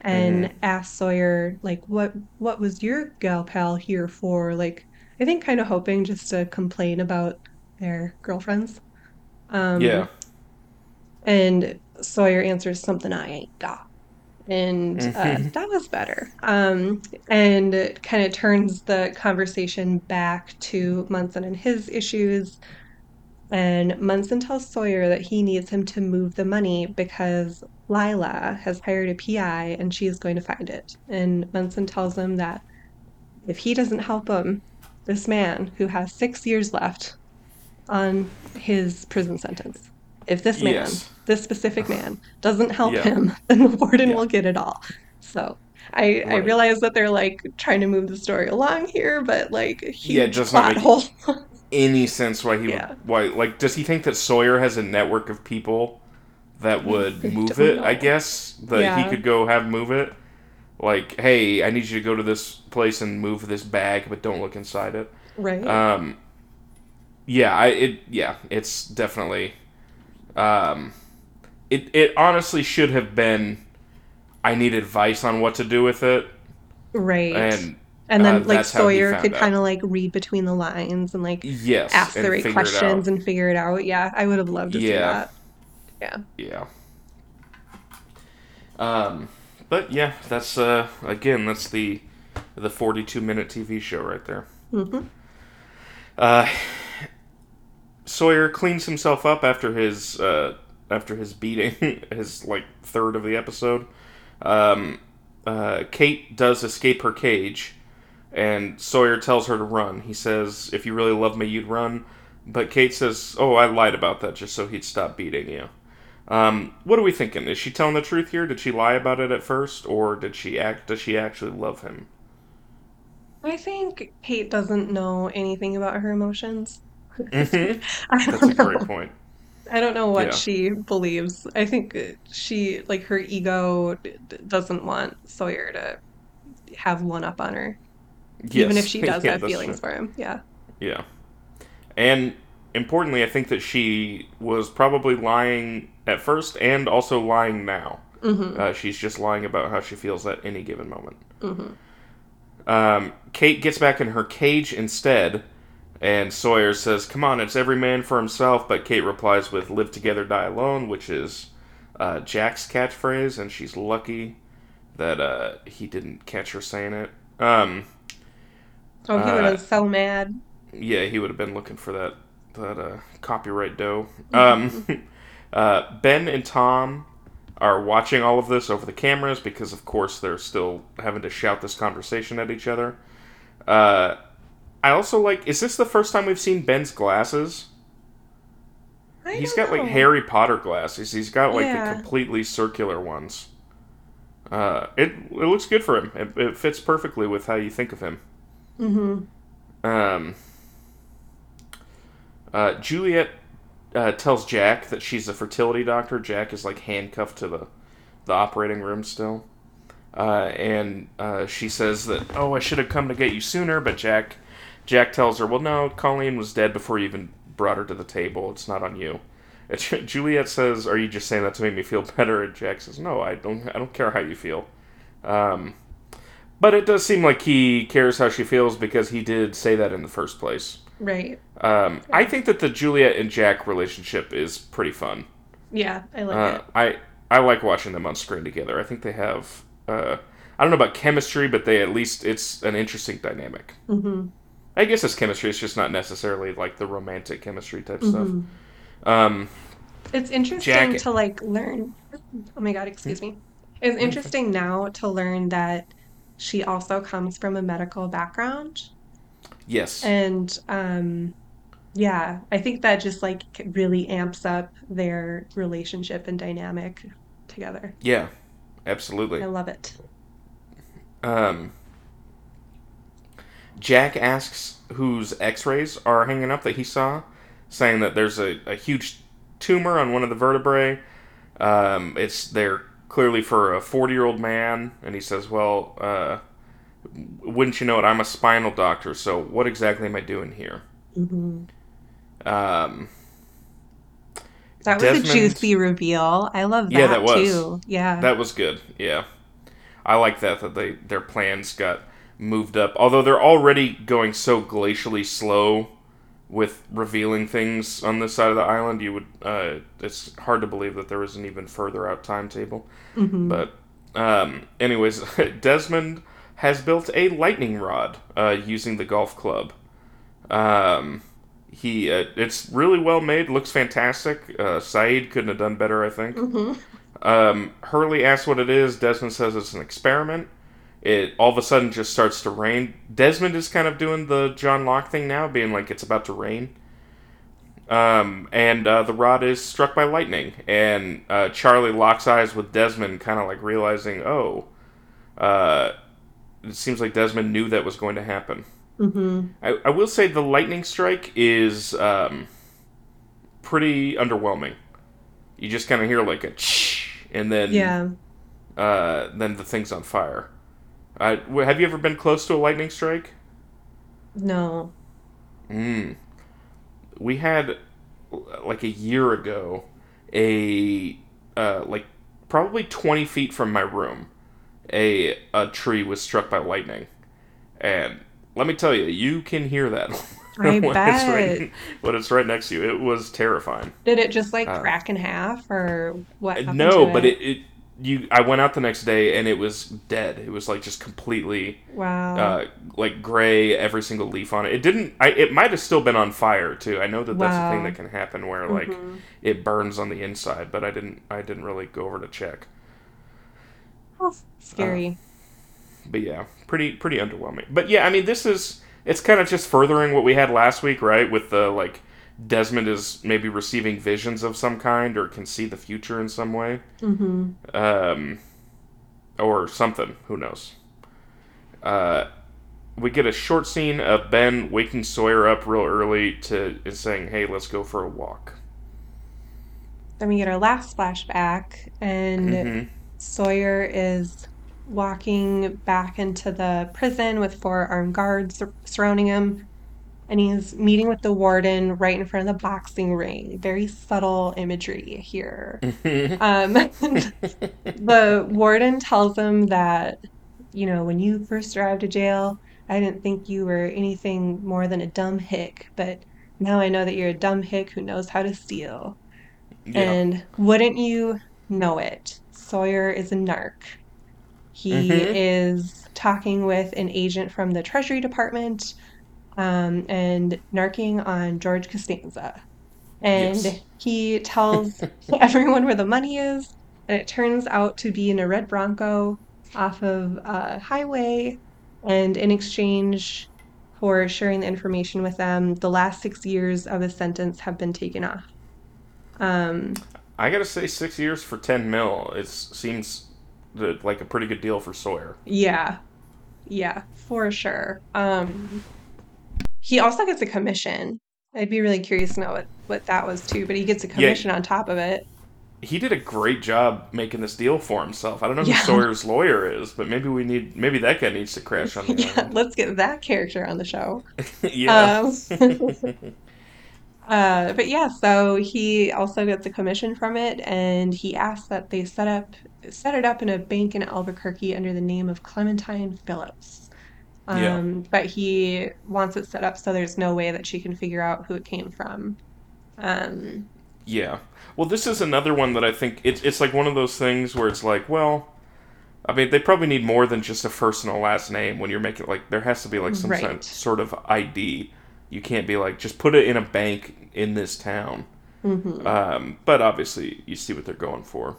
and asks Sawyer, like, what what was your gal pal here for? Like, I think kind of hoping just to complain about their girlfriends. Yeah. Um, and Sawyer answers something I ain't got. And uh, hmm that was better. Um, and it kind of turns the conversation back to Munson and his issues. And Munson tells Sawyer that he needs him to move the money because Lila has hired a PI and she is going to find it. And Munson tells him that if he doesn't help him, this man who has six years left on his prison sentence. If this man, Yes. this specific man, doesn't help Yeah. him, [LAUGHS] then the warden Yeah. will get it all. So I I realize that they're like trying to move the story along here, but like Yeah, not plot hole. [LAUGHS] any sense why he would why like does he think that Sawyer has a network of people that would [LAUGHS] move it, I guess, that he could go have move it? Like, hey, I need you to go to this place and move this bag, but don't look inside it. right. Um yeah, I it yeah, it's definitely um it it honestly should have been I need advice on what to do with it Right. and And uh, then like that's how he Sawyer could kind of like read between the lines and like Yes, ask the right questions and figure it out. Yeah, I would have loved to see that. Yeah. yeah. Um, but yeah, that's uh again that's the the 42 minute TV show right there. hmm Uh, Sawyer cleans himself up after his uh after his beating, [LAUGHS] his like third of the episode. Um, uh, Kate does escape her cage, and Sawyer tells her to run. He says, "If you really love me, you'd run." But Kate says, "Oh, I lied about that just so he'd stop beating you." Um, what are we thinking? Is she telling the truth here? Did she lie about it at first, or did she act? Does she actually love him? I think Kate doesn't know anything about her emotions. hmm [LAUGHS] I That's a great point. I don't know what Yeah. she believes. I think she, like, her ego doesn't want Sawyer to have one up on her, even if she does [LAUGHS] yeah, have that's true. feelings for him. Yeah. Yeah. And importantly, I think that she was probably lying at first and also lying now. hmm Uh, she's just lying about how she feels at any given moment. hmm Um, Kate gets back in her cage instead, and Sawyer says, Come on, it's every man for himself. But Kate replies with, Live together, die alone, which is uh, Jack's catchphrase, and she's lucky that uh, he didn't catch her saying it. Um, Oh, he would uh, have so mad. yeah, he would have been looking for that that uh, copyright dough. [LAUGHS] Um, [LAUGHS] uh, ben and Tom are watching all of this over the cameras because, of course, they're still having to shout this conversation at each other. Uh, I also like. Is this the first time we've seen Ben's glasses? I He's got like. Harry Potter glasses. He's got like the completely circular ones. Uh, it it looks good for him. It, it fits perfectly with how you think of him. Hmm Um, uh, Juliet uh, tells Jack that she's a fertility doctor. Jack is like handcuffed to the the operating room still, uh, and uh, she says that oh I should have come to get you sooner, but Jack Jack tells her well no Colleen was dead before you even brought her to the table. It's not on you. Juliet says, "Are you just saying that to make me feel [LAUGHS] better?" And Jack says, "No, I don't. I don't care how you feel." Um, but it does seem like he cares how she feels because he did say that in the first place. Right. Um, I think that the Juliet and Jack relationship is pretty fun. Yeah, I like Uh, it. I I like watching them on screen together. I think they have. Uh, I don't know about chemistry, but they at least it's an interesting dynamic. hmm I guess it's chemistry. It's just not necessarily like the romantic chemistry type Mhm. stuff. Um, It's interesting Jack- to like learn. Oh my god, excuse me. It's interesting now to learn that she also comes from a medical background. yes. And um yeah, I think that just like really amps up their relationship and dynamic together. yeah. Absolutely. I love it. Um, Jack asks whose X-rays are hanging up that he saw, saying that there's a, a huge tumor on one of the vertebrae. Um, it's they're clearly for a 40 year old man, and he says, "Well, uh, wouldn't you know it? I'm a spinal doctor, so what exactly am I doing here?" hmm Um, That was a juicy reveal. I love that Yeah, that was. too. Yeah. That was good. Yeah, I like that that they their plans got moved up. Although they're already going so glacially slow with revealing things on this side of the island, you would uh, it's hard to believe that there was an even further out timetable. Mhm. But um, anyways, [LAUGHS] Desmond has built a lightning rod uh, using the golf club. Um, he uh, it's really well made, looks fantastic. Uh, Sayid couldn't have done better, I think. Mhm. Um, Hurley asks what it is. Desmond says it's an experiment. It all of a sudden just starts to rain. Desmond is kind of doing the John Locke thing now, being like it's about to rain. Um, and uh, the rod is struck by lightning, and uh, Charlie locks eyes with Desmond, kind of like realizing, oh, uh, it seems like Desmond knew that was going to happen. Mhm. I, I will say the lightning strike is um, pretty underwhelming. You just kind of hear like a ch, and then Yeah. uh, then the thing's on fire. Uh, have you ever been close to a lightning strike? No. Mm. We had like a year ago a uh, like probably twenty feet from my room, a a tree was struck by lightning, and let me tell you, you can hear that [LAUGHS] I when it's bet. right [LAUGHS] when it's right next to you. It was terrifying. Did it just like Uh, crack in half or what happened no, but it, it you I went out the next day and it was dead. It was like just completely Wow. uh, like gray, every single leaf on it. It didn't. I it might have still been on fire too. I know that that's a thing that can happen where like Mhm. it burns on the inside, but I didn't. I didn't really go over to check. Oh, scary. But yeah, pretty pretty underwhelming. But yeah, I mean, this is it's kind of just furthering what we had last week, right? With the like Desmond is maybe receiving visions of some kind or can see the future in some way. hmm um, or something. Who knows? Uh, we get a short scene of Ben waking Sawyer up real early to and saying, "Hey, let's go for a walk." Then we get our last flashback, and hmm Sawyer is walking back into the prison with four armed guards surrounding him, and he's meeting with the warden right in front of the boxing ring. Very subtle imagery here. [LAUGHS] Um, [LAUGHS] the warden tells him that, you know, when you first arrived to jail, I didn't think you were anything more than a dumb hick, but now I know that you're a dumb hick who knows how to steal. yeah. And wouldn't you know it? Sawyer is a narc. He Mhm. is talking with an agent from the Treasury Department um, and narking on George Costanza. And Yes. he tells [LAUGHS] everyone where the money is, and it turns out to be in a red Bronco off of a highway. And in exchange for sharing the information with them, the last six years of his sentence have been taken off. Um, I gotta say, six years for ten mil. It seems like a pretty good deal for Sawyer. yeah, yeah, for sure. Um, he also gets a commission. I'd be really curious to know what what that was too, but he gets a commission yeah. on top of it. He did a great job making this deal for himself. I don't know who Yeah. Sawyer's lawyer is, but maybe we need maybe that guy needs to crash on the [LAUGHS] Yeah, island. let's get that character on the show. [LAUGHS] yeah. Um, [LAUGHS] uh, but yeah, so he also gets a commission from it, and he asks that they set up set it up in a bank in Albuquerque under the name of Clementine Phillips. Yeah. Um, but he wants it set up so there's no way that she can figure out who it came from. Um, Yeah. Well, this is another one that I think it's it's like one of those things where it's like, well, I mean, they probably need more than just a first and a last name when you're making like there has to be like some Right. sort of ID. You can't be like just put it in a bank in this town. mhm. Um, but obviously, you see what they're going for.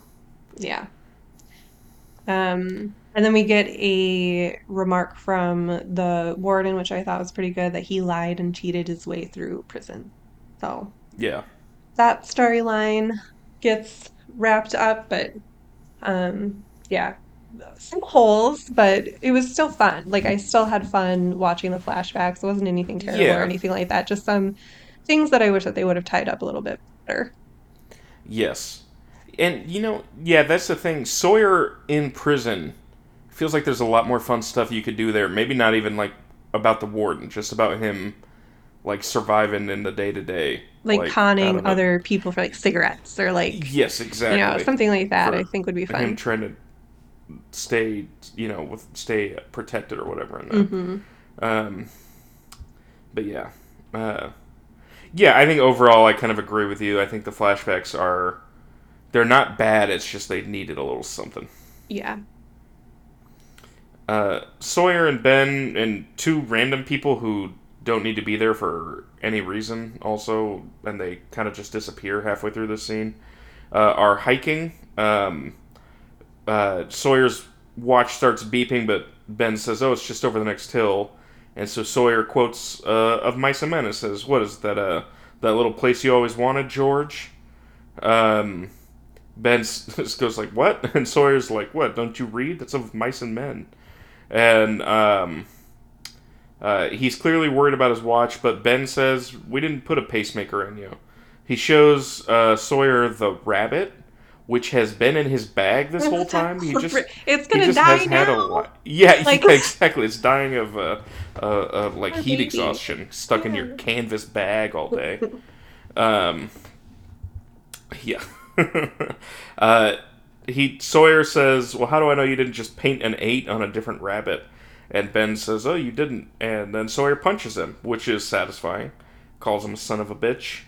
Yeah. Um, and then we get a remark from the warden, which I thought was pretty good, that he lied and cheated his way through prison. So Yeah. that storyline gets wrapped up, but um, yeah, some holes, but it was still fun. Like I still had fun watching the flashbacks. It wasn't anything terrible Yeah. or anything like that. Just some things that I wish that they would have tied up a little bit better. Yes. And you know, yeah, that's the thing. Sawyer in prison feels like there's a lot more fun stuff you could do there. Maybe not even like about the warden, just about him like surviving in the day to day. Like conning other people for like cigarettes or like Yes, exactly. you know something like that. For I think would be fun. him trying to stay, you know, with stay protected or whatever in there. hmm Um, but yeah, uh, yeah. I think overall, I kind of agree with you. I think the flashbacks are they're not bad. It's just they needed a little something. Yeah. Uh, Sawyer and Ben and two random people who don't need to be there for any reason, also, and they kind of just disappear halfway through this scene, uh, are hiking. Um, uh, Sawyer's watch starts beeping, but Ben says, "Oh, it's just over the next hill." And so Sawyer quotes uh, of Mice and Men and says, "What is that? Uh, that little place you always wanted, George?" Um, Ben [LAUGHS] just goes like, "What?" And Sawyer's like, "What? Don't you read? That's of Mice and Men." And um, uh, he's clearly worried about his watch, but Ben says, "We didn't put a pacemaker in you." He shows uh, Sawyer the rabbit, which has been in his bag this whole time. He just [LAUGHS] it's gonna just die now. [LAUGHS] Yeah, Like- yeah, exactly. It's dying of uh, uh, uh, like heat baby. exhaustion, stuck in your canvas bag all day. Um, yeah. [LAUGHS] uh, he Sawyer says, "Well, how do I know you didn't just paint an eight on a different rabbit?" And Ben says, "Oh, you didn't." And then Sawyer punches him, which is satisfying. Calls him a son of a bitch.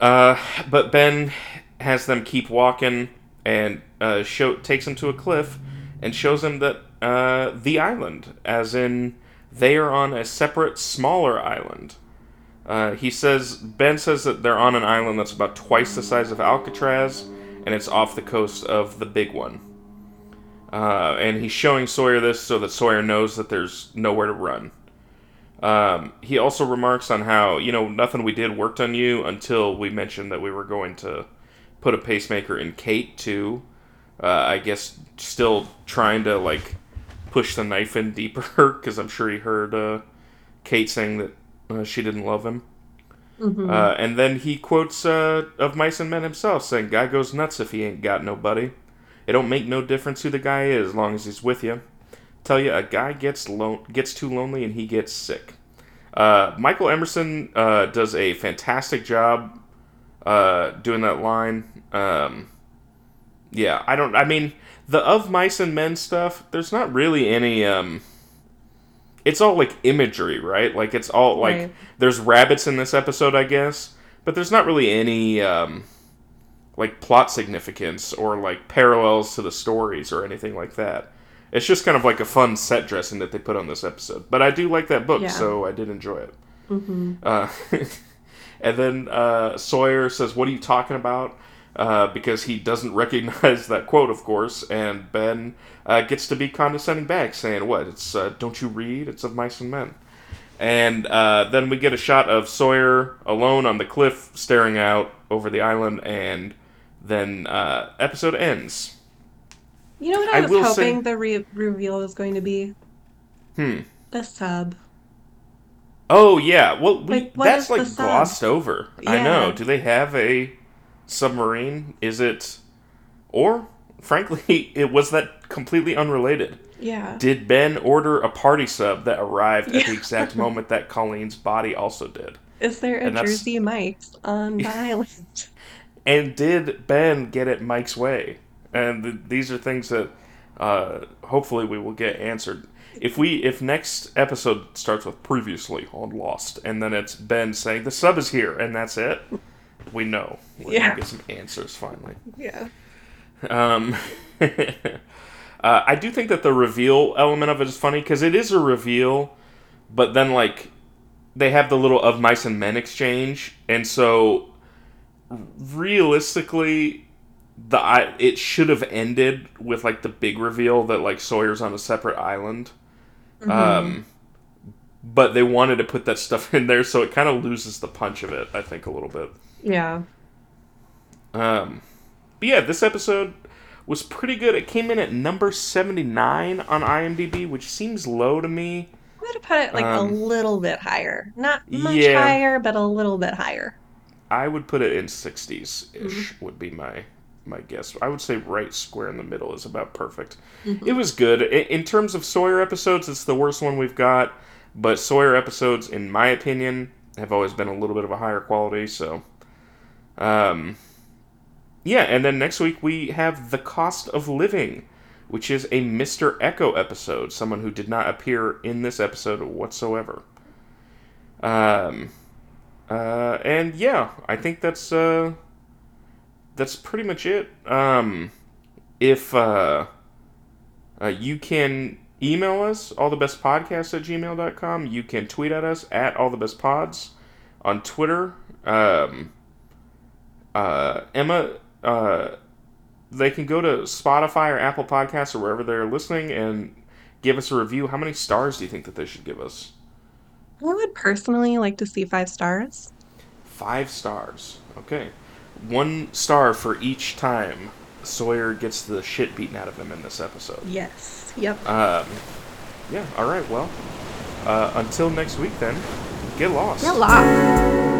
Uh, but Ben has them keep walking and uh, show takes him to a cliff and shows him that uh, the island, as in they are on a separate, smaller island. Uh, he says Ben says that they're on an island that's about twice the size of Alcatraz, and it's off the coast of the big one. Uh, and he's showing Sawyer this so that Sawyer knows that there's nowhere to run. Um, he also remarks on how you know nothing we did worked on you until we mentioned that we were going to put a pacemaker in Kate too. Uh, I guess still trying to like push the knife in deeper [LAUGHS] because I'm sure he heard uh, Kate saying that uh, she didn't love him. Mhm. Uh, and then he quotes uh, of Mice and Men himself, saying, "Guy goes nuts if he ain't got nobody. It don't make no difference who the guy is, as long as he's with you. Tell you, a guy gets lon- gets too lonely and he gets sick." Uh, Michael Emerson uh, does a fantastic job uh, doing that line. Um, yeah, I don't. I mean, the of mice and men stuff. There's not really any. Um, it's all like imagery, right? Like it's all like Right. there's rabbits in this episode, I guess, but there's not really any um, like plot significance or like parallels to the stories or anything like that. It's just kind of like a fun set dressing that they put on this episode. But I do like that book, Yeah. so I did enjoy it. Mhm. Uh, [LAUGHS] and then uh, Sawyer says, "What are you talking about?" Uh, because he doesn't [LAUGHS] recognize that quote, of course. And Ben uh, gets to be condescending back, saying, "What? It's uh, don't you read? It's of mice and men." And uh, then we get a shot of Sawyer alone on the cliff, staring out over the island, and then uh, episode ends. You know what I I was hoping say- the re reveal was going to be? Hmm. The sub. Oh yeah, well we, Like, that's like glossed over. Yeah. I know. Do they have a submarine? Is it, or frankly, [LAUGHS] it was that completely unrelated? Yeah. Did Ben order a party sub that arrived at the exact [LAUGHS] moment that Colleen's body also did? Is there a Jersey Mike's on [LAUGHS] the island? And did Ben get it Mike's way? And th- these are things that uh, hopefully we will get answered. If we if next episode starts with previously on Lost, and then it's Ben saying the sub is here, and that's it, we know we're Yeah. gonna get some answers finally. Yeah. Um, [LAUGHS] uh, I do think that the reveal element of it is funny because it is a reveal, but then like they have the little of mice and men exchange, and so realistically, the I, it should have ended with like the big reveal that like Sawyer's on a separate island. Um, but they wanted to put that stuff [LAUGHS] in there, so it kind of loses the punch of it. I think a little bit. Yeah. Um, but yeah, this episode was pretty good. It came in at number 79 on IMDb, which seems low to me. I'm gonna put it like Um, a little bit higher. Not much yeah. higher, but a little bit higher. I would put it in 60s ish, would be my my guess. I would say right square in the middle is about perfect. It was good. In terms of Sawyer episodes, it's the worst one we've got, but Sawyer episodes, in my opinion, have always been a little bit of a higher quality, so. Um, yeah, and then next week we have The Cost of Living, which is a Mr. Eko episode, someone who did not appear in this episode whatsoever. Um, uh, and yeah, I think that's uh, that's pretty much it. Um, if uh, uh, you can email us, allthebestpodcast at gmail.com. You can tweet at us at allthebestpods on Twitter. Um, uh, Emma, uh, they can go to Spotify or Apple Podcasts or wherever they're listening and give us a review. How many stars do you think that they should give us? I would personally like to see five stars. Five stars. Okay. One star for each time Sawyer gets the shit beaten out of him in this episode. Yes. Yep. Um, yeah, alright, well, uh, until next week then, get lost. Get lost.